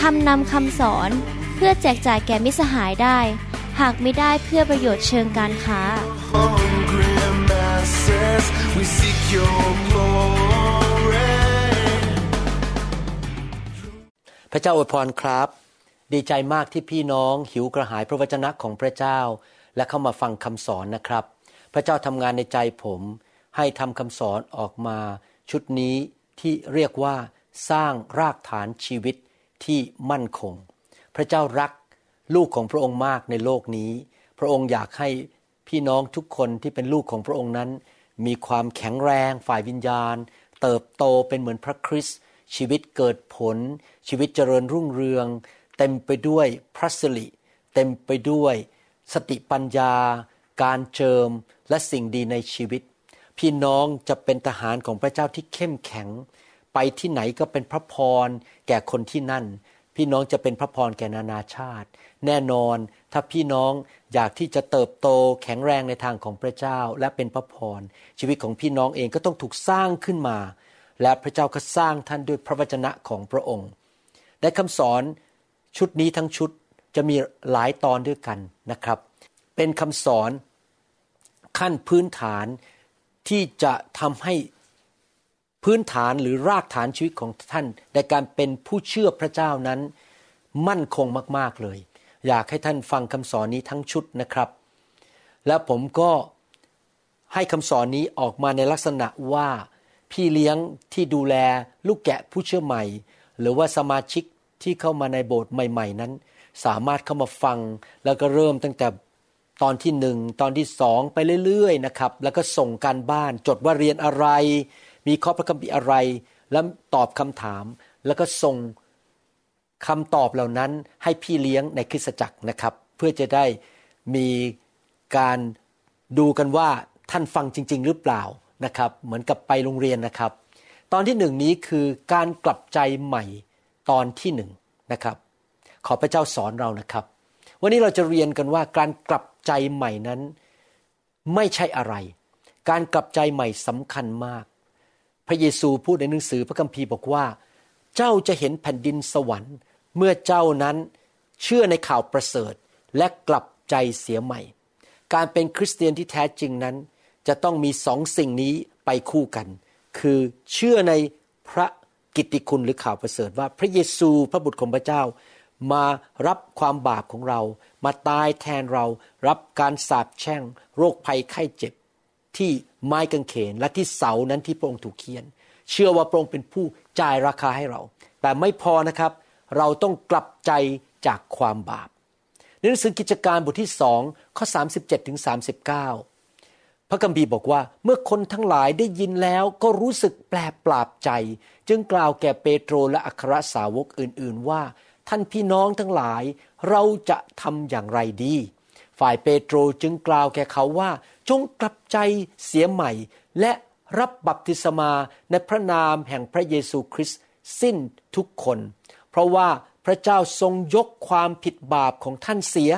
ทำนำคำสอนเพื่อแจกจ่ายแก่มิสหายได้ หากไม่ได้เพื่อประโยชน์เชิงการค้า hungry masses, we seek your glory. พระเจ้าอวยพรครับ ดีใจมากที่พี่น้องหิวกระหายพระวจนะของพระเจ้า และเข้ามาฟังคำสอนนะครับ พระเจ้าทำงานในใจผม ให้ทำคำสอนออกมา ชุดนี้ที่เรียกว่าสร้างรากฐานชีวิต ที่มั่นคง พระเจ้ารักลูกของพระองค์มากในโลกนี้ พระองค์อยากให้พี่น้องทุกคนที่เป็นลูกของพระองค์นั้น มีความแข็งแรงฝ่ายวิญญาณ เติบโตเป็นเหมือนพระคริสต์ชีวิตเกิดผล ชีวิตเจริญรุ่งเรือง เต็มไปด้วยพระสิริเต็มไปด้วยสติปัญญา การเจิมและสิ่งดีในชีวิต พี่น้องจะเป็นทหารของพระเจ้าที่เข้มแข็ง ไปที่ไหนก็เป็นพระพรแก่คนที่นั่น พี่น้องจะเป็นพระพรแก่นานาชาติ แน่นอนถ้าพี่น้องอยากที่จะเติบโตแข็งแรงในทางของพระเจ้าและเป็นพระพรชีวิตของพี่น้องเองก็ต้องถูกสร้างขึ้นมา และพระเจ้าก็สร้างท่านด้วยพระวจนะของพระองค์ในคำสอนชุดนี้ทั้งชุดจะมีหลายตอนด้วยกันนะครับ เป็นคำสอนขั้นพื้นฐานที่จะทำให้ พื้นฐานหรือรากฐานชีวิตของท่าน ในการเป็นผู้เชื่อพระเจ้านั้น มั่นคงมากๆเลย อยากให้ท่านฟังคำสอนนี้ทั้งชุดนะครับ และผมก็ให้คำสอนนี้ออกมาในลักษณะว่าพี่เลี้ยงที่ดูแลลูกแกะผู้เชื่อใหม่ หรือว่าสมาชิกที่เข้ามาในโบสถ์ใหม่ ๆ นั้น สามารถเข้ามาฟัง แล้วก็เริ่มตั้งแต่ตอนที่หนึ่งตอนที่สองไปเรื่อยๆนะครับ แล้วก็ส่งการบ้านจดว่าเรียนอะไร มีข้อพระคัมภีร์อะไร แล้วตอบคำถาม แล้วก็ส่งคำตอบเหล่านั้นให้พี่เลี้ยงในคริสตจักรนะครับ เพื่อจะได้มีการดูกันว่าท่านฟังจริง ๆ หรือเปล่านะครับ เหมือนกับไปโรงเรียนนะครับ ตอนที่หนึ่งนี้คือการกลับใจใหม่ตอนที่หนึ่งนะครับ ขอพระเจ้าสอนเรานะครับ วันนี้เราจะเรียนกันว่าการกลับใจใหม่นั้นไม่ใช่อะไร การกลับใจใหม่สำคัญมาก ระเยซูพูดในหนังสือพระคัมภีร์บอกว่า เจ้าจะเห็นแผ่นดินสวรรค์ เมื่อเจ้านั้นเชื่อในข่าวประเสริฐและกลับใจเสียใหม่ การเป็นคริสเตียนที่แท้จริงนั้น จะต้องมีสองสิ่งนี้ไปคู่กัน คือเชื่อในพระกิตติคุณหรือข่าวประเสริฐว่าพระเยซูพระบุตรของพระเจ้า มารับความบาปของเรา มาตายแทนเรา รับการสาปแช่ง โรคภัยไข้เจ็บ ที่ไม้กางเขนและที่เสานั้นที่พระองค์ถูกเขียน เชื่อว่าพระองค์เป็นผู้จ่ายราคาให้เรา แต่ไม่พอนะครับ เราต้องกลับใจจากความบาปในหนังสือกิจการบทที่สองข้อ37ถึง39 พระคัมภีร์บอกว่า เมื่อคนทั้งหลายได้ยินแล้วก็รู้สึกแปลปราบใจ จึงกล่าวแก่เปโตรและอัครสาวกอื่น ๆ ว่า ท่านพี่น้องทั้งหลายเราจะทำอย่างไรดี ฝ่ายเปโตรจึงกล่าวแก่เขาว่า จงกลับใจเสียใหม่ และรับบัพติศมาในพระนามแห่งพระเยซูคริสต์สิ้นทุกคน เพราะว่าพระเจ้าทรงยกความผิดบาปของท่านเสีย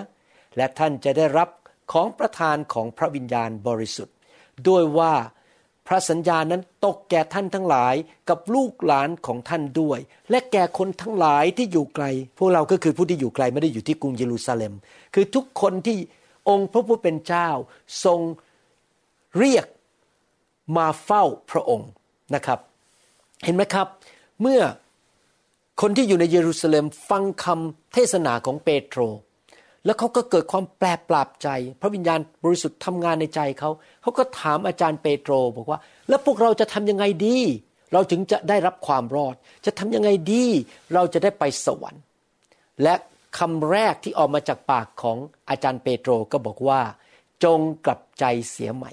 และท่านจะได้รับของประทานของพระวิญญาณบริสุทธิ์ ด้วยว่า พระสัญญานั้นตกแก่ท่านทั้งหลายกับลูกหลานของท่านด้วย และแก่คนทั้งหลายที่อยู่ไกล พวกเราก็คือผู้ที่อยู่ไกลไม่ได้อยู่ที่กรุงเยรูซาเล็ม คือทุกคนที่องค์พระผู้เป็นเจ้าทรงเรียกมาเฝ้าพระองค์นะครับ เห็นไหมครับ เมื่อคนที่อยู่ในเยรูซาเล็มฟังคำเทศนาของเปโตร แล้วเขาก็เกิดความแปลปราบใจ พระวิญญาณบริสุทธิ์ทำงานในใจเขา เขาก็ถามอาจารย์เปโตรบอกว่า แล้วพวกเราจะทำยังไงดี เราถึงจะได้รับความรอด จะทำยังไงดี เราจะได้ไปสวรรค์ และคำแรกที่ออกมาจากปากของอาจารย์เปโตรก็บอกว่า จงกลับใจเสียใหม่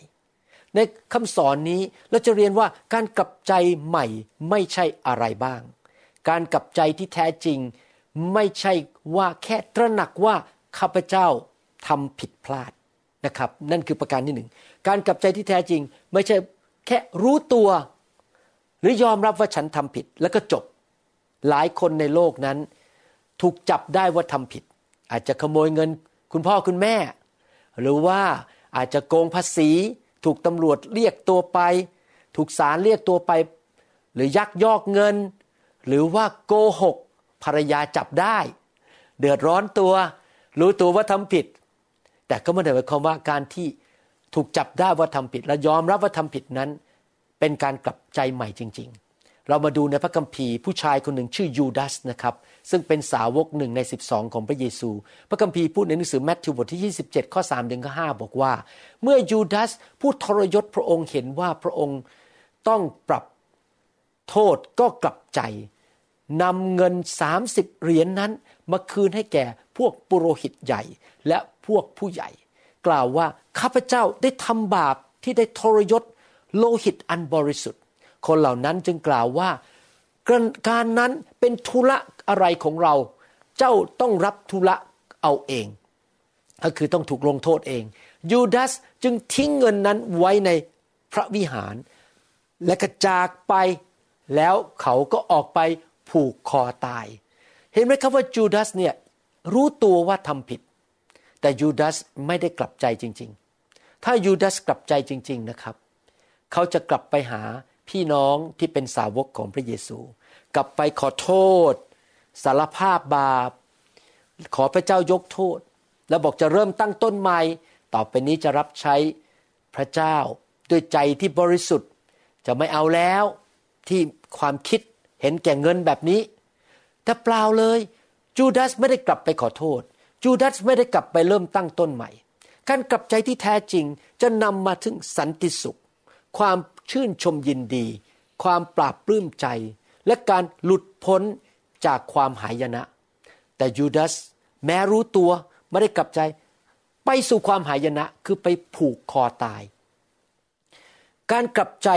ในคำสอนนี้เราจะเรียนว่าการกลับใจใหม่ไม่ใช่อะไรบ้าง การกลับใจที่แท้จริง ไม่ใช่ว่าแค่ตระหนักว่า ข้าพเจ้าทำผิดพลาดนะครับ นั่นคือประการที่หนึ่งการกลับใจที่แท้จริง ไม่ใช่แค่รู้ตัว หรือยอมรับว่าฉันทำผิดแล้วก็จบ หลายคนในโลกนั้น ถูกจับได้ว่าทำผิด อาจจะขโมยเงิน คุณพ่อคุณแม่ หรือว่าอาจจะโกงภาษี ถูกตำรวจเรียกตัวไป ถูกศาลเรียกตัวไป หรือยักยอกเงิน หรือว่าโกหกภรรยาจับได้ เดือดร้อนตัว รู้ตัวว่าทำผิด แต่ก็ไม่ได้หมายความว่าการที่ถูกจับได้ว่าทำผิด และยอมรับว่าทำผิดนั้น เป็นการกลับใจใหม่จริง ๆ เรามาดูในพระคัมภีร์ผู้ชายคนหนึ่งชื่อยูดาสนะครับซึ่งเป็นสาวกหนึ่งใน 12 ของพระเยซู พระคัมภีร์พูดในหนังสือแมทธิวบทที่ 27 ข้อ3ถึงข้อ5บอกว่า เมื่อยูดาสผู้ทรยศพระองค์เห็นว่าพระองค์ต้องปรับโทษก็กลับใจ นำเงิน 30 เหรียญนนั้นมาคืนให้แก่พวกปุโรหิตใหญ่และพวกผู้ใหญ่ กล่าวว่าข้าพเจ้าได้ทำบาปที่ได้ทรยศโลหิตอันบริสุทธิ์ คนเหล่านั้นจึงกล่าวว่าการนั้นเป็นธุระอะไรของเรา เจ้าต้องรับธุระเอาเอง ก็คือต้องถูกลงโทษเอง ยูดาสจึงทิ้งเงินนั้นไว้ในพระวิหาร และกระจากไปแล้วเขาก็ออกไป ผูกคอตาย เห็นไหมครับว่ายูดาสเนี่ยรู้ตัวว่าทำผิด แต่ยูดาสไม่ได้กลับใจจริง ๆ ถ้ายูดาสกลับใจจริง ๆนะครับ เขาจะกลับไปหาพี่น้องที่เป็นสาวกของพระเยซู กลับไปขอโทษ สารภาพบาป ขอพระเจ้ายกโทษ แล้วบอกจะเริ่มตั้งต้นใหม่ ต่อไปนี้จะรับใช้พระเจ้าด้วยใจที่บริสุทธิ์ จะไม่เอาแล้วที่ความคิด เห็นแก่เงินแบบนี้ แต่เปล่าเลย จูดาสไม่ได้กลับไปขอโทษ จูดาสไม่ได้กลับไปเริ่มตั้งต้นใหม่ การกลับใจที่แท้จริงจะนำมาถึงสันติสุข ความชื่นชมยินดี ความปราบปลื้มใจ และการหลุดพ้นจากความหายนะ แต่ยูดาสแม้รู้ตัวไม่ได้กลับใจ ไปสู่ความหายนะคือไปผูกคอตาย การกลับใจ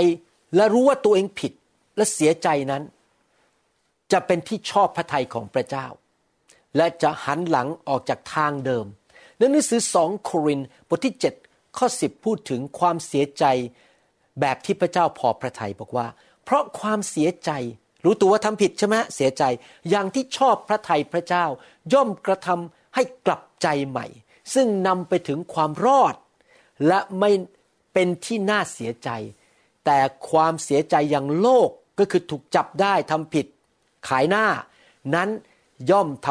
และรู้ว่าตัวเองผิดและเสียใจนั้น จะเป็นที่ชอบพระทัยของพระเจ้า และจะหันหลังออกจากทางเดิมในหนังสือสองโครินบทที่ 7 ข้อ 10 พูดถึงความเสียใจแบบที่พระเจ้าพอพระทัยบอกว่า เพราะความเสียใจ รู้ตัวว่าทำผิดใช่ไหมเสียใจ อย่างที่ชอบพระทัยพระเจ้า ย่อมกระทำให้กลับใจใหม่ ซึ่งนำไปถึงความรอด และไม่เป็นที่น่าเสียใจ แต่ความเสียใจอย่างโลกก็คือถูกจับได้ทำผิด ขายหน้า นั้นย่อมท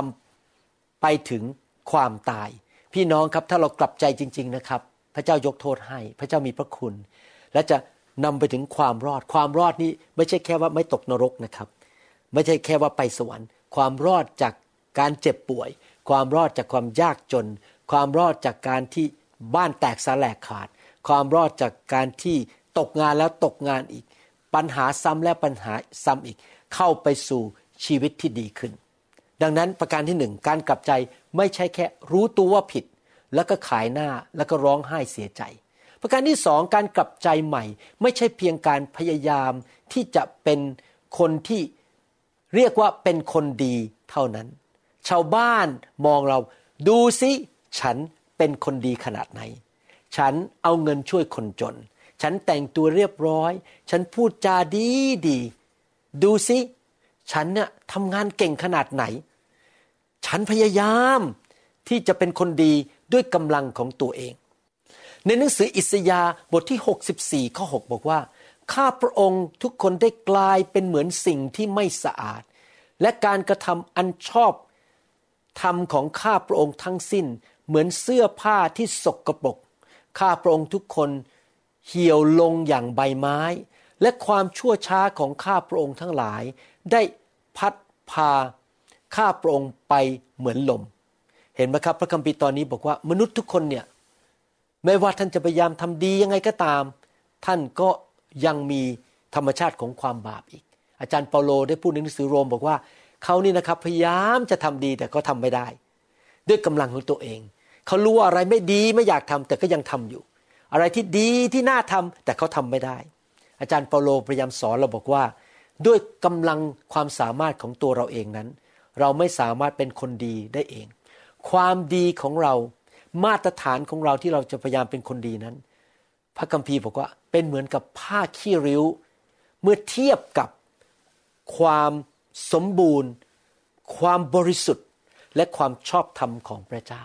ำไปถึงความตาย พี่น้องครับถ้าเรากลับใจจริง ๆนะครับ พระเจ้ายกโทษให้ พระเจ้ามีพระคุณ และจะนำไปถึงความรอด ความรอดนี้ไม่ใช่แค่ว่าไม่ตกนรกนะครับ ไม่ใช่แค่ว่าไปสวรรค์ ความรอดจากการเจ็บป่วย ความรอดจากความยากจน ความรอดจากการที่บ้านแตกสาแหลกขาด ความรอดจากการที่ตกงานแล้วตกงานอีก ปัญหาซ้ำและปัญหาซ้ำอีก เข้าไปสู่ ชีวิตที่ดีขึ้น ดังนั้นประการที่หนึ่งการกลับใจไม่ใช่แค่รู้ตัวว่าผิด แล้วก็ขายหน้าแล้วก็ร้องไห้เสียใจ ประการที่สองการกลับใจใหม่ ไม่ใช่เพียงการพยายามที่จะเป็นคนที่เรียกว่าเป็นคนดีเท่านั้น ชาวบ้านมองเราดูสิฉันเป็นคนดีขนาดไหน ฉันเอาเงินช่วยคนจน ฉันแต่งตัวเรียบร้อย ฉันพูดจาดีดี ดูสิ ฉันเนี่ยทำงานเก่งขนาดไหน ฉันพยายามที่จะเป็นคนดีด้วยกำลังของตัวเอง ในหนังสืออิสยาบทที่ 64 ข้อ 6 บอกว่า ข้าพระองค์ทุกคนได้กลายเป็นเหมือนสิ่งที่ไม่สะอาด และการกระทำอันชอบธรรมของข้าพระองค์ทั้งสิ้น เหมือนเสื้อผ้าที่สกปรกข้าพระองค์ทุกคนเหี่ยวลงอย่างใบไม้ และความชั่วช้าของข้าพระองค์ทั้งหลาย ได้พัดพาข้าพระองค์ไปเหมือนลม เห็นไหมครับ พระคัมภีร์ตอนนี้บอกว่ามนุษย์ทุกคนเนี่ยไม่ว่าท่านจะพยายามทำดียังไงก็ตาม ท่านก็ยังมีธรรมชาติของความบาปอีก อาจารย์เปาโลได้พูดในหนังสือโรมบอกว่าเขานี่นะครับพยายามจะทำดีแต่ก็ทำไม่ได้ ด้วยกำลังของตัวเอง เขารู้ว่าอะไรไม่ดีไม่อยากทำแต่ก็ยังทำอยู่ อะไรที่ดีที่น่าทำแต่เขาทำไม่ได้ อาจารย์เปาโลพยายามสอนเราบอกว่า ด้วยกำลังความสามารถของตัวเราเองนั้น เราไม่สามารถเป็นคนดีได้เอง ความดีของเรามาตรฐานของเราที่เราจะพยายามเป็นคนดีนั้น พระคัมภีร์บอกว่าเป็นเหมือนกับผ้าขี้ริ้ว เมื่อเทียบกับความสมบูรณ์ ความบริสุทธิ์และความชอบธรรมของพระเจ้า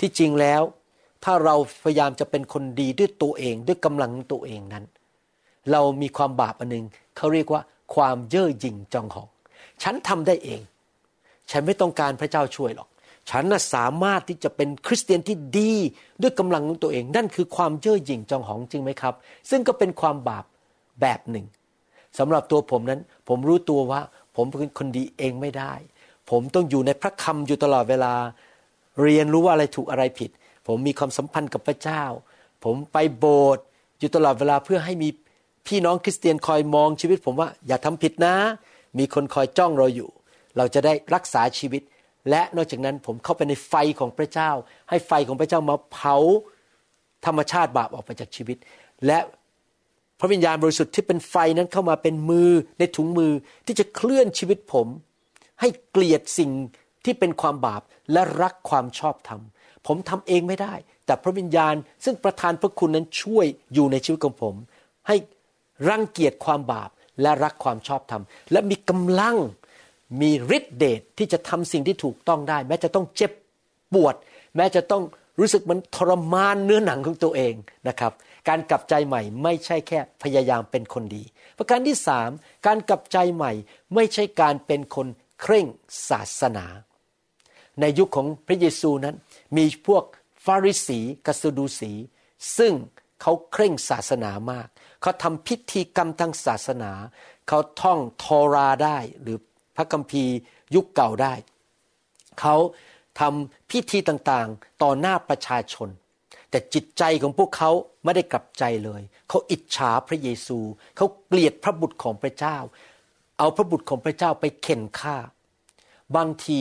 ที่จริงแล้ว ถ้าเราพยายามจะเป็นคนดีด้วยตัวเองด้วยกำลังตัวเองนั้น เรามีความบาปอันหนึ่งเขาเรียกว่า ความเย่อหยิ่งจองหอง ฉันทำได้เอง ฉันไม่ต้องการพระเจ้าช่วยหรอก ฉันน่ะสามารถที่จะเป็นคริสเตียนที่ดีด้วยกำลังของตัวเอง นั่นคือความเย่อหยิ่งจองหองจริงไหมครับ ซึ่งก็เป็นความบาปแบบหนึ่งสำหรับตัวผมนั้น ผมรู้ตัวว่า ผมเป็นคนดีเองไม่ได้ ผมต้องอยู่ในพระคำอยู่ตลอดเวลา เรียนรู้ว่าอะไรถูกอะไรผิด ผมมีความสัมพันธ์กับพระเจ้า ผมไปโบสถ์อยู่ตลอดเวลาเพื่อให้มี พี่น้องคริสเตียนคอยมองชีวิตผมว่าอย่าทำผิดนะ มีคนคอยจ้องเราอยู่ เราจะได้รักษาชีวิต และนอกจากนั้นผมเข้าไปในไฟของพระเจ้า ให้ไฟของพระเจ้ามาเผาธรรมชาติบาปออกไปจากชีวิต และพระวิญญาณบริสุทธิ์ที่เป็นไฟนั้นเข้ามาเป็นมือในถุงมือที่จะเคลื่อนชีวิตผม ให้เกลียดสิ่งที่เป็นความบาปและรักความชอบธรรม ผมทำเองไม่ได้ แต่พระวิญญาณซึ่งประทานพระคุณนั้นช่วยอยู่ในชีวิตของผม ให้ รังเกียจความบาปและรักความชอบธรรม และมีกำลังมีฤทธิเดชทที่จะทำสิ่งที่ถูกต้องได้ แม้จะต้องเจ็บปวด แม้จะต้องรู้สึกมันทรมานเนื้อหนังของตัวเองนะครับ การกลับใจใหม่ไม่ใช่แค่พยายามเป็นคนดี ประการที่สามการกลับใจใหม่ไม่ใช่การเป็นคนเคร่งศาสนา ในยุคของพระเยซูนั้น มีพวกฟาริสีกัสดูสี ซึ่ง เขาเคร่งศาสนามาก เขาทำพิธีกรรมทางศาสนา เขาท่องทอราได้ หรือพระคัมภีร์ยุคเก่าได้ เขาทำพิธีต่างๆ ต่อหน้าประชาชน แต่จิตใจของพวกเขาไม่ได้กลับใจเลย เขาอิจฉาพระเยซู เขาเกลียดพระบุตรของพระเจ้า เอาพระบุตรของพระเจ้าไปเข็นฆ่า บางที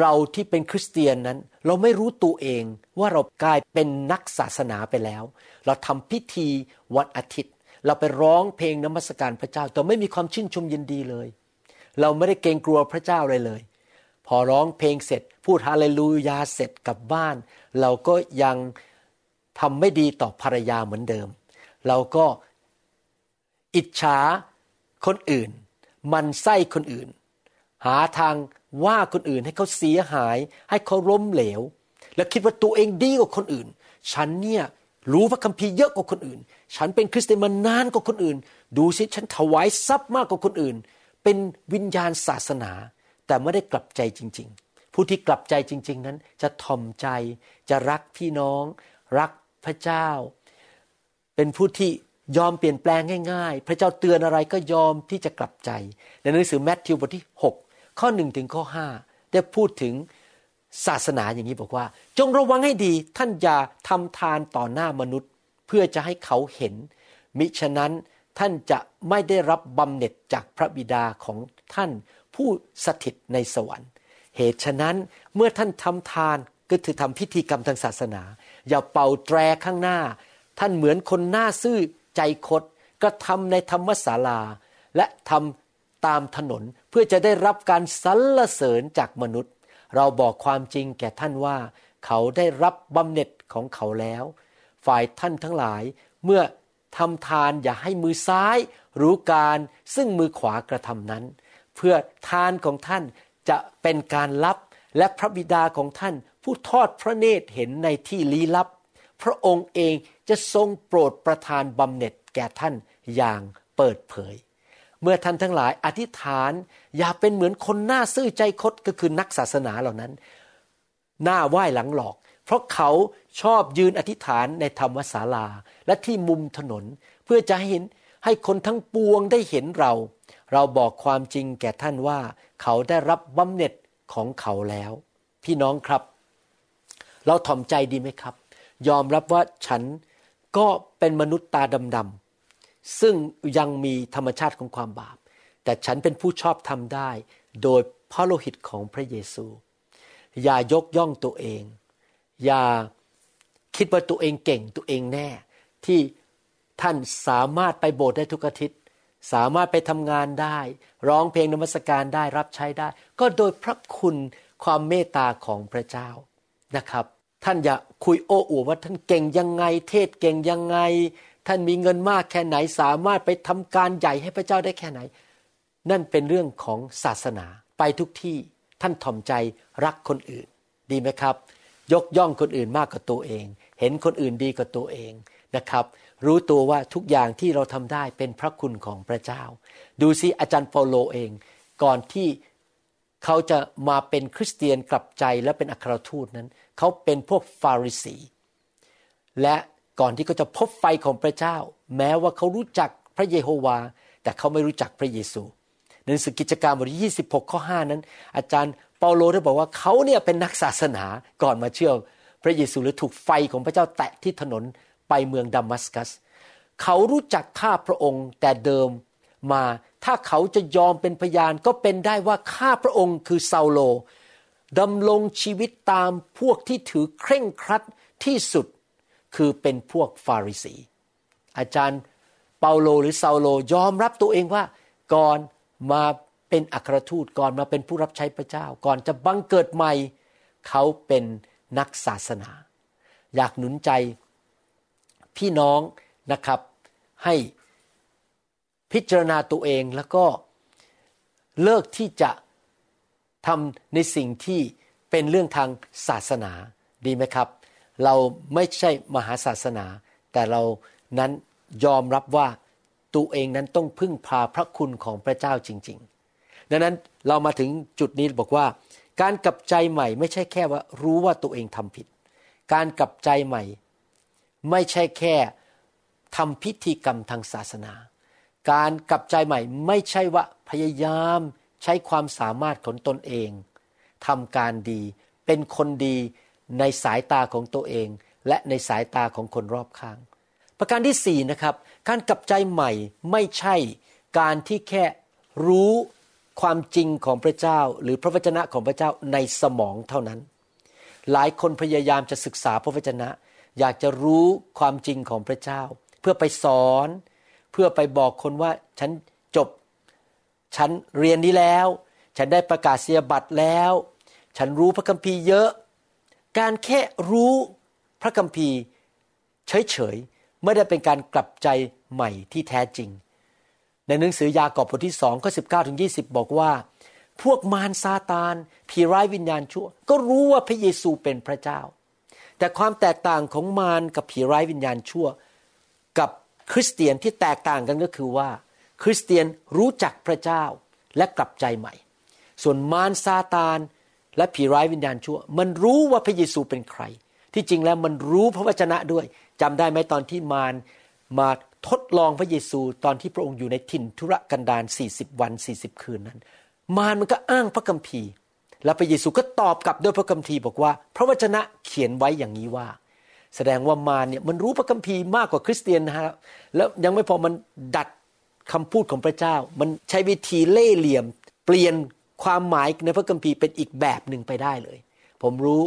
เราที่เป็นคริสเตียนนั้น เราไม่รู้ตัวเองว่าเรากลายเป็นนักศาสนาไปแล้ว เราทำพิธีวันอาทิตย์ เราไปร้องเพลงนมัสการพระเจ้า แต่ไม่มีความชื่นชมยินดีเลย เราไม่ได้เกรงกลัวพระเจ้าเลยเลย พอร้องเพลงเสร็จ พูดฮาเลลูยาเสร็จกลับบ้าน เราก็ยังทำไม่ดีต่อภรรยาเหมือนเดิม เราก็อิจฉาคนอื่น มันไส้คนอื่น หาทาง ว่าคนอื่นให้เขาเสียหาย ให้เขาล้มเหลว และคิดว่าตัวเองดีกว่าคนอื่น ฉันเนี่ยรู้พระคัมภีร์เยอะกว่าคนอื่น ฉันเป็นคริสเตียนมานานกว่าคนอื่น ดูสิฉันถวายทรัพย์มากกว่าคนอื่น เป็นวิญญาณศาสนา แต่ไม่ได้กลับใจจริง ๆ ผู้ที่กลับใจจริง ๆ นั้น จะทอมใจ จะรักพี่น้อง รักพระเจ้า เป็นผู้ที่ยอมเปลี่ยนแปลงง่าย ๆ พระเจ้าเตือนอะไรก็ยอมที่จะกลับใจ ในหนังสือแมทธิวบทที่ 6 ข้อ1ถึงข้อ5ได้พูดถึงศาสนาอย่างนี้บอกว่า จงระวังให้ดีท่านอย่าทำทานต่อหน้ามนุษย์ เพื่อจะให้เขาเห็น มิฉะนั้นท่านจะไม่ได้รับบำเหน็จจากพระบิดาของท่านผู้สถิตในสวรรค์ เหตุฉะนั้นเมื่อท่านทำทานก็คือทำพิธีกรรมทางศาสนา อย่าเป่าแตรข้างหน้า ท่านเหมือนคนหน้าซื่อใจคดก็ทำในธรรมศาลา และทำ ตามถนนเพื่อจะได้รับการสรรเสริญจากมนุษย์ เราบอกความจริงแก่ท่านว่า เขาได้รับบำเหน็จของเขาแล้ว ฝ่ายท่านทั้งหลายเมื่อทำทานอย่าให้มือซ้าย รู้การซึ่งมือขวากระทำนั้น เพื่อทานของท่านจะเป็นการลับและพระบิดาของท่านผู้ทอดพระเนตรเห็นในที่ลี้ลับ พระองค์เองจะทรงโปรดประทานบำเหน็จแก่ท่านอย่างเปิดเผย เมื่อท่านทั้งหลายอธิษฐานอย่าเป็นเหมือนคนหน้าซื่อใจคดก็คือนักศาสนาเหล่านั้น หน้าไหว้หลังหลอก เพราะเขาชอบยืนอธิษฐานในธรรมศาลาและที่มุมถนน เพื่อจะให้เห็นให้คนทั้งปวงได้เห็นเรา เราบอกความจริงแก่ท่านว่า เขาได้รับบำเหน็จของเขาแล้ว พี่น้องครับ เราถ่อมใจดีไหมครับ ยอมรับว่าฉันก็เป็นมนุษย์ตาดำๆ ซึ่งยังมีธรรมชาติของความบาป แต่ฉันเป็นผู้ชอบทำได้ โดยพระโลหิตของพระเยซู อย่ายกย่องตัวเอง อย่าคิดว่าตัวเองเก่งตัวเองแน่ ที่ท่านสามารถไปโบสถ์ได้ทุกอาทิตย์ สามารถไปทำงานได้ ร้องเพลงนมัสการได้รับใช้ได้ ก็โดยพระคุณความเมตตาของพระเจ้านะครับ ท่านอย่าคุยโอ้อวดว่าท่านเก่งยังไง เทศเก่งยังไง ท่านมีเงินมากแค่ไหนสามารถไปทำการใหญ่ให้พระเจ้าได้แค่ไหน นั่นเป็นเรื่องของศาสนาไปทุกที่ท่านถ่อมใจรักคนอื่น ดีไหมครับ ยกย่องคนอื่นมากกว่าตัวเอง เห็นคนอื่นดีกว่าตัวเองนะครับ รู้ตัวว่าทุกอย่างที่เราทำได้เป็นพระคุณของพระเจ้า ดูซิอาจารย์เปาโลเอง ก่อนที่เขาจะมาเป็นคริสเตียนกลับใจและเป็นอัครทูตนั้น เขาเป็นพวกฟาริสี และ ก่อนที่เขาจะพบไฟของพระเจ้า แม้ว่าเขารู้จักพระเยโฮวา แต่เขาไม่รู้จักพระเยซูในหนังสือกิจการบทที่26 ข้อ 5 นั้น อาจารย์เปาโลได้บอกว่าเขาเนี่ยเป็นนักศาสนาก่อนมาเชื่อพระเยซูหรือถูกไฟของพระเจ้าแตะที่ถนนไปเมืองดามัสกัส เขารู้จักข้าพระองค์แต่เดิมมาถ้าเขาจะยอมเป็นพยานก็เป็นได้ว่าข้าพระองค์คือซาโลดำรงชีวิตตามพวกที่ถือเคร่งครัดที่สุด คือเป็นพวกฟาริสี อาจารย์เปาโลหรือซาโลยอมรับตัวเองว่าก่อนมาเป็นอัครทูตก่อนมาเป็นผู้รับใช้พระเจ้า ก่อนจะบังเกิดใหม่ เขาเป็นนักศาสนา อยากหนุนใจพี่น้องนะครับ ให้พิจารณาตัวเองแล้วก็เลิกที่จะทำในสิ่งที่เป็นเรื่องทางศาสนาดีไหมครับ เราไม่ใช่มหาศาสนา แต่เรานั้นยอมรับว่าตัวเองนั้นต้องพึ่งพาพระคุณของพระเจ้าจริง ๆ ดังนั้นเรามาถึงจุดนี้บอกว่า การกลับใจใหม่ไม่ใช่แค่ว่ารู้ว่าตัวเองทำผิด การกลับใจใหม่ ไม่ใช่แค่ทำพิธีกรรมทางศาสนา การกลับใจใหม่ไม่ใช่ว่าพยายามใช้ความสามารถของตนเองทำการดี เป็นคนดี ในสายตาของตัวเอง และในสายตาของคนรอบข้าง ประการที่สี่นะครับ การกลับใจใหม่ไม่ใช่การที่แค่รู้ความจริงของพระเจ้า หรือพระวจนะของพระเจ้าในสมองเท่านั้น หลายคนพยายามจะศึกษาพระวจนะ อยากจะรู้ความจริงของพระเจ้า เพื่อไปสอน เพื่อไปบอกคนว่าฉันจบ ฉันเรียนนี้แล้ว ฉันได้ประกาศเสียบัตรแล้ว ฉันรู้พระคัมภีร์เยอะ การแค่รู้พระคัมภีร์เฉยๆไม่ได้เป็นการกลับใจใหม่ที่แท้จริง ในหนังสือยากอบบทที่สองข้อสิบเก้าถึงยีบอกว่า พวกมารซาตานผีร้ายวิญญาณชั่ว ก็รู้ว่าพระเยซูเป็นพระเจ้า แต่ความแตกต่างของมารกับผีร้ายวิญญาณชั่ว กับคริสเตียนที่แตกต่างกันก็คือว่า คริสเตียนรู้จักพระเจ้าและกลับใจใหม่ ส่วนมารซาตาน และผีร้ายวิญญาณชั่ว มันรู้ว่าพระเยซูเป็นใคร ที่จริงแล้วมันรู้พระวจนะด้วยจำได้ไหมตอนที่มารมาทดลองพระเยซูตอนที่พระองค์อยู่ในถิ่นทุรกันดาร40 วัน 40 คืนนั้น มารมันก็อ้างพระคัมภีร์ แล้วพระเยซูก็ตอบกลับด้วยพระคัมภีร์บอกว่า พระวจนะเขียนไว้อย่างนี้ว่า แสดงว่ามารเนี่ยมันรู้พระคัมภีร์มากกว่าคริสเตียนนะฮะแล้วยังไม่พอมันดัดคำพูดของพระเจ้า มันใช้วิธีเล่เหลี่ยม เปลี่ยน ความหมายในพระคัมภีร์เป็นอีกแบบหนึ่งไปได้เลย ผมรู้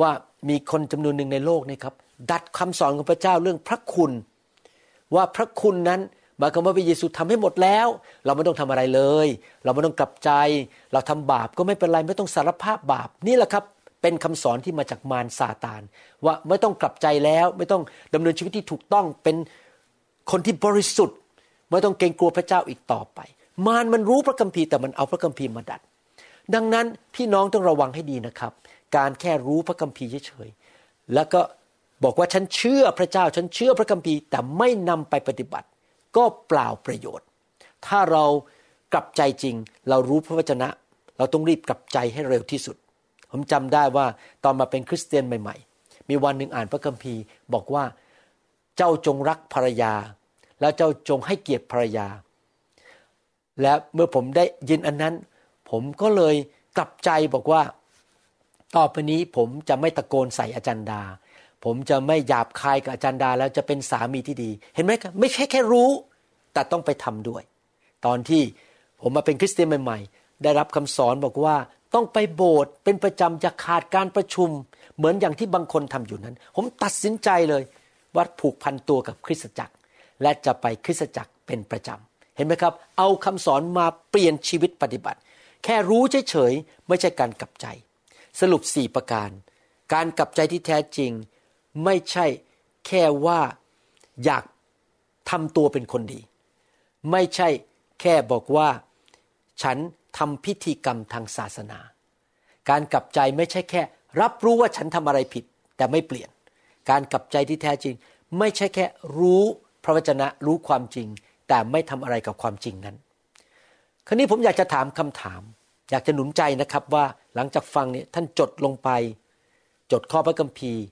ว่ามีคนจำนวนหนึ่งในโลกนี่ครับ ดัดคำสอนของพระเจ้าเรื่องพระคุณ ว่าพระคุณนั้นหมายความว่าพระเยซูทำให้หมดแล้ว เราไม่ต้องทำอะไรเลย เราไม่ต้องกลับใจ เราทำบาปก็ไม่เป็นไรไม่ต้องสารภาพบาปนี่แหละครับเป็นคำสอนที่มาจากมารซาตาน ว่าไม่ต้องกลับใจแล้ว ไม่ต้องดำเนินชีวิตที่ถูกต้องเป็นคนที่บริสุทธิ์ ไม่ต้องเกรงกลัวพระเจ้าอีกต่อไป มารมันรู้พระคัมภีร์แต่มันเอาพระคัมภีร์มาดัด ดังนั้นพี่น้องต้องระวังให้ดีนะครับ การแค่รู้พระคัมภีร์เฉยๆแล้วก็บอกว่าฉันเชื่อพระเจ้าฉันเชื่อพระคัมภีร์แต่ไม่นำไปปฏิบัติ ก็เปล่าประโยชน์ ถ้าเรากลับใจจริง เรารู้พระวจนะ เราต้องรีบกลับใจให้เร็วที่สุด ผมจำได้ว่าตอนมาเป็นคริสเตียนใหม่ๆ มีวันหนึ่งอ่านพระคัมภีร์ บอกว่าเจ้าจงรักภรรยา แล้วเจ้าจงให้เกียรติภรรยา และเมื่อผมได้ยินอันนั้น ผมก็เลยกลับใจบอกว่า ต่อไปนี้ผมจะไม่ตะโกนใส่อาจารย์ดา ผมจะไม่หยาบคายกับอาจารย์ดา แล้วจะเป็นสามีที่ดี เห็นไหมครับไม่ใช่แค่รู้ แต่ต้องไปทำด้วย ตอนที่ผมมาเป็นคริสเตียนใหม่ๆ ได้รับคำสอนบอกว่าต้องไปโบสถ์เป็นประจำจะขาดการประชุม เหมือนอย่างที่บางคนทำอยู่นั้น ผมตัดสินใจเลยว่าผูกพันตัวกับคริสตจักร และจะไปคริสตจักรเป็นประจเห็นไหมครับ เอาคำสอนมาเปลี่ยนชีวิตปฏิบัติ แค่รู้เฉยๆไม่ใช่การกลับใจ สรุปสี่ประการ การกลับใจที่แท้จริง ไม่ใช่แค่ว่าอยากทำตัวเป็นคนดี ไม่ใช่แค่บอกว่าฉันทำพิธีกรรมทางศาสนา การกลับใจไม่ใช่แค่ รับรู้ว่าฉันทำอะไรผิด แต่ไม่เปลี่ยน การกลับใจที่แท้จริง ไม่ใช่แค่รู้พระวจนะรู้ความจริง แต่ไม่ทำอะไรกับความจริงนั้น คราวนี้ผมอยากจะถามคำถาม อยากจะหนุนใจนะครับว่าหลังจากฟังเนี่ยท่านจดลงไป จดข้อพระคัมภีร์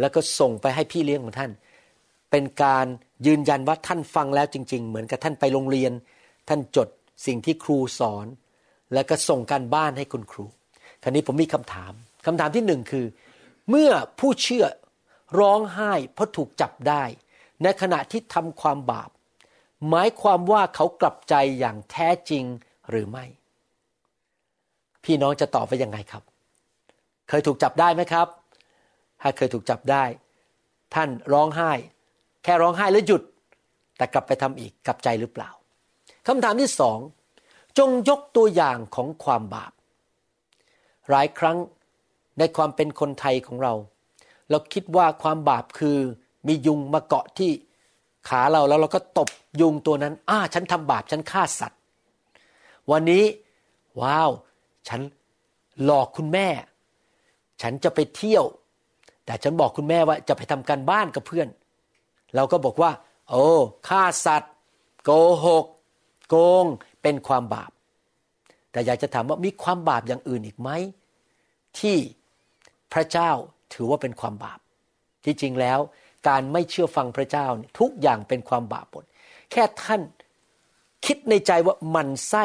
แล้วก็ส่งไปให้พี่เลี้ยงของท่าน เป็นการยืนยันว่าท่านฟังแล้วจริง ๆ เหมือนกับท่านไปโรงเรียน ท่านจดสิ่งที่ครูสอน แล้วก็ส่งการบ้านให้คุณครูคราวนี้ผมมีคำถามคำถามที่หนึ่งคือ เมื่อผู้เชื่อร้องไห้เพราะถูกจับได้ ในขณะที่ทำความบาป หมายความว่าเขากลับใจอย่างแท้จริงหรือไม่ พี่น้องจะตอบไปยังไงครับ เคยถูกจับได้ไหมครับ ถ้าเคยถูกจับได้ ท่านร้องไห้ แค่ร้องไห้แล้วหยุด แต่กลับไปทำอีกกลับใจหรือเปล่าคำถามที่สองจงยกตัวอย่างของความบาป หลายครั้งในความเป็นคนไทยของเรา เราคิดว่าความบาปคือมียุงมาเกาะที่ ขาเราแล้วเราก็ตบยุงตัวนั้น อ้า ฉันทำบาปฉันฆ่าสัตว์ วันนี้ ว้าว ฉันหลอกคุณแม่ ฉันจะไปเที่ยว แต่ฉันบอกคุณแม่ว่าจะไปทำการบ้านกับเพื่อน เราก็บอกว่า โอ้ฆ่าสัตว์ โกหก โกงเป็นความบาป แต่อยากจะถามว่ามีความบาปอย่างอื่นอีกไหม ที่พระเจ้าถือว่าเป็นความบาป ที่จริงแล้ว การไม่เชื่อฟังพระเจ้าทุกอย่างเป็นความบาปหมดแค่ท่านคิดในใจว่ามันไส้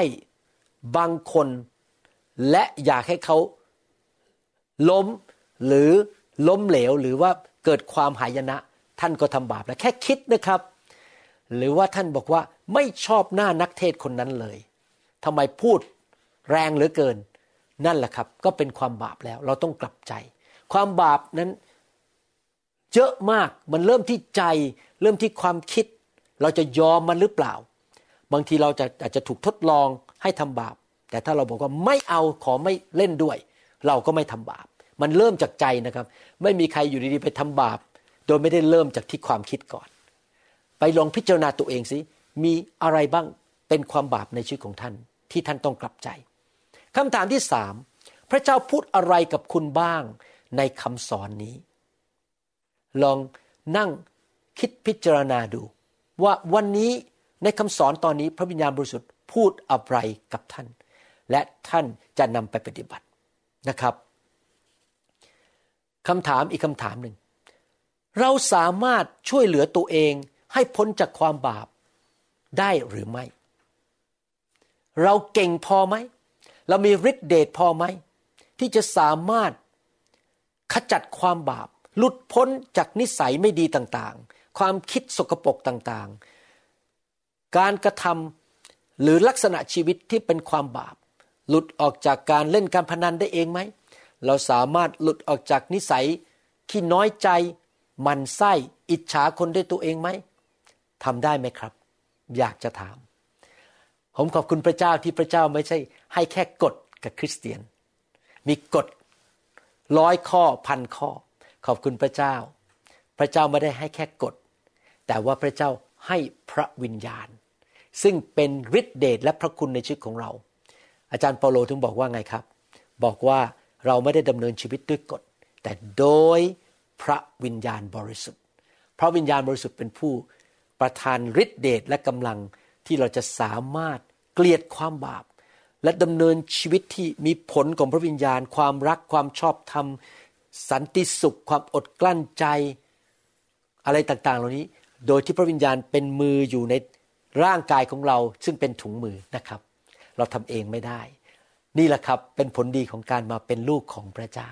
บางคน และอยากให้เขาล้มหรือล้มเหลวหรือว่าเกิดความหายนะ ท่านก็ทำบาปแล้วแค่คิดนะครับ หรือว่าท่านบอกว่าไม่ชอบหน้านักเทศคนนั้นเลยทำไมพูดแรงเหลือเกิน นั่นแหละครับ ก็เป็นความบาปแล้ว เราต้องกลับใจ ความบาปนั้น เยอะมากมันเริ่มที่ใจ เริ่มที่ความคิด เราจะยอมมันหรือเปล่า บางทีเราจะอาจจะถูกทดลองให้ทำบาป แต่ถ้าเราบอกว่าไม่เอาขอไม่เล่นด้วย เราก็ไม่ทำบาป มันเริ่มจากใจนะครับ ไม่มีใครอยู่ดีๆไปทำบาป โดยไม่ได้เริ่มจากที่ความคิดก่อน ไปลองพิจารณาตัวเองสิมีอะไรบ้างเป็นความบาปในชีวิตของท่าน ที่ท่านต้องกลับใจคำถามที่สามพระเจ้าพูดอะไรกับคุณบ้างในคำสอนนี้ ลองนั่งคิดพิจารณาดู ว่าวันนี้ในคำสอนตอนนี้พระวิญญาณบริสุทธิ์พูดอะไรกับท่าน และท่านจะนำไปปฏิบัตินะครับคำถามอีกคำถามหนึ่ง เราสามารถช่วยเหลือตัวเองให้พ้นจากความบาปได้หรือไม่ เราเก่งพอไหม เรามีฤทธิเดชพอไหม ที่จะสามารถขจัดความบาป หลุดพ้นจากนิสัยไม่ดีต่างๆ ความคิดสกปรกต่างๆ การกระทำหรือลักษณะชีวิตที่เป็นความบาป หลุดออกจากการเล่นการพนันได้เองไหม เราสามารถหลุดออกจากนิสัยที่น้อยใจมันไส้อิจฉาคนด้วยตัวเองไหมทำได้ไหมครับ อยากจะถาม ผมขอบคุณพระเจ้าที่พระเจ้าไม่ใช่ ให้แค่กฎกับคริสเตียน มีกฎร้อยข้อพันข้อ ขอบคุณพระเจ้า พระเจ้าไม่ได้ให้แค่กฎ แต่ว่าพระเจ้าให้พระวิญญาณ ซึ่งเป็นฤทธิเดชและพระคุณในชีวิตของเรา อาจารย์เปาโลถึงบอกว่าไงครับ บอกว่าเราไม่ได้ดำเนินชีวิตด้วยกฎ แต่โดยพระวิญญาณบริสุทธิ์ พระวิญญาณบริสุทธิ์เป็นผู้ประทานฤทธิเดชและกำลังที่เราจะสามารถเกลียดความบาป และดำเนินชีวิตที่มีผลของพระวิญญาณ ความรักความชอบธรรม สันติสุขความอดกลั้นใจ อะไรต่างๆ เหล่านี้ โดยที่พระวิญญาณเป็นมืออยู่ในร่างกายของเราซึ่งเป็นถุงมือนะครับ เราทำเองไม่ได้ นี่แหละครับเป็นผลดีของการมาเป็นลูกของพระเจ้า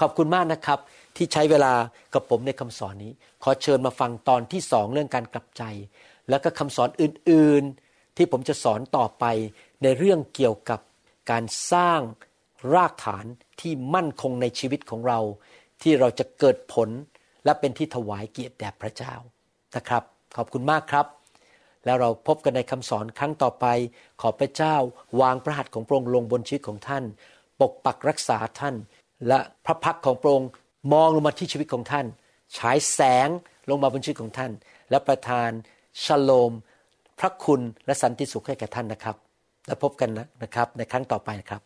ขอบคุณมากนะครับ ที่ใช้เวลากับผมในคำสอนนี้ ขอเชิญมาฟังตอนที่สองเรื่องการกลับใจ แล้วก็คำสอนอื่นๆ ที่ผมจะสอนต่อไปในเรื่องเกี่ยวกับการสร้าง รากฐานที่มั่นคงในชีวิตของเรา ที่เราจะเกิดผลและเป็นที่ถวายเกียรติแด่พระเจ้านะครับ ขอบคุณมากครับ แล้วเราพบกันในคำสอนครั้งต่อไป ขอพระเจ้าวางพระหัตถ์ของพระองค์ลงบนชีวิตของท่าน ปกปักรักษาท่าน และพระพักของพระองค์มองลงมาที่ชีวิตของท่าน ฉายแสงลงมาบนชีวิตของท่าน และประทานชโลม พระคุณและสันติสุขให้แก่ท่านนะครับ แล้วพบกันนะครับในครั้งต่อไปครับ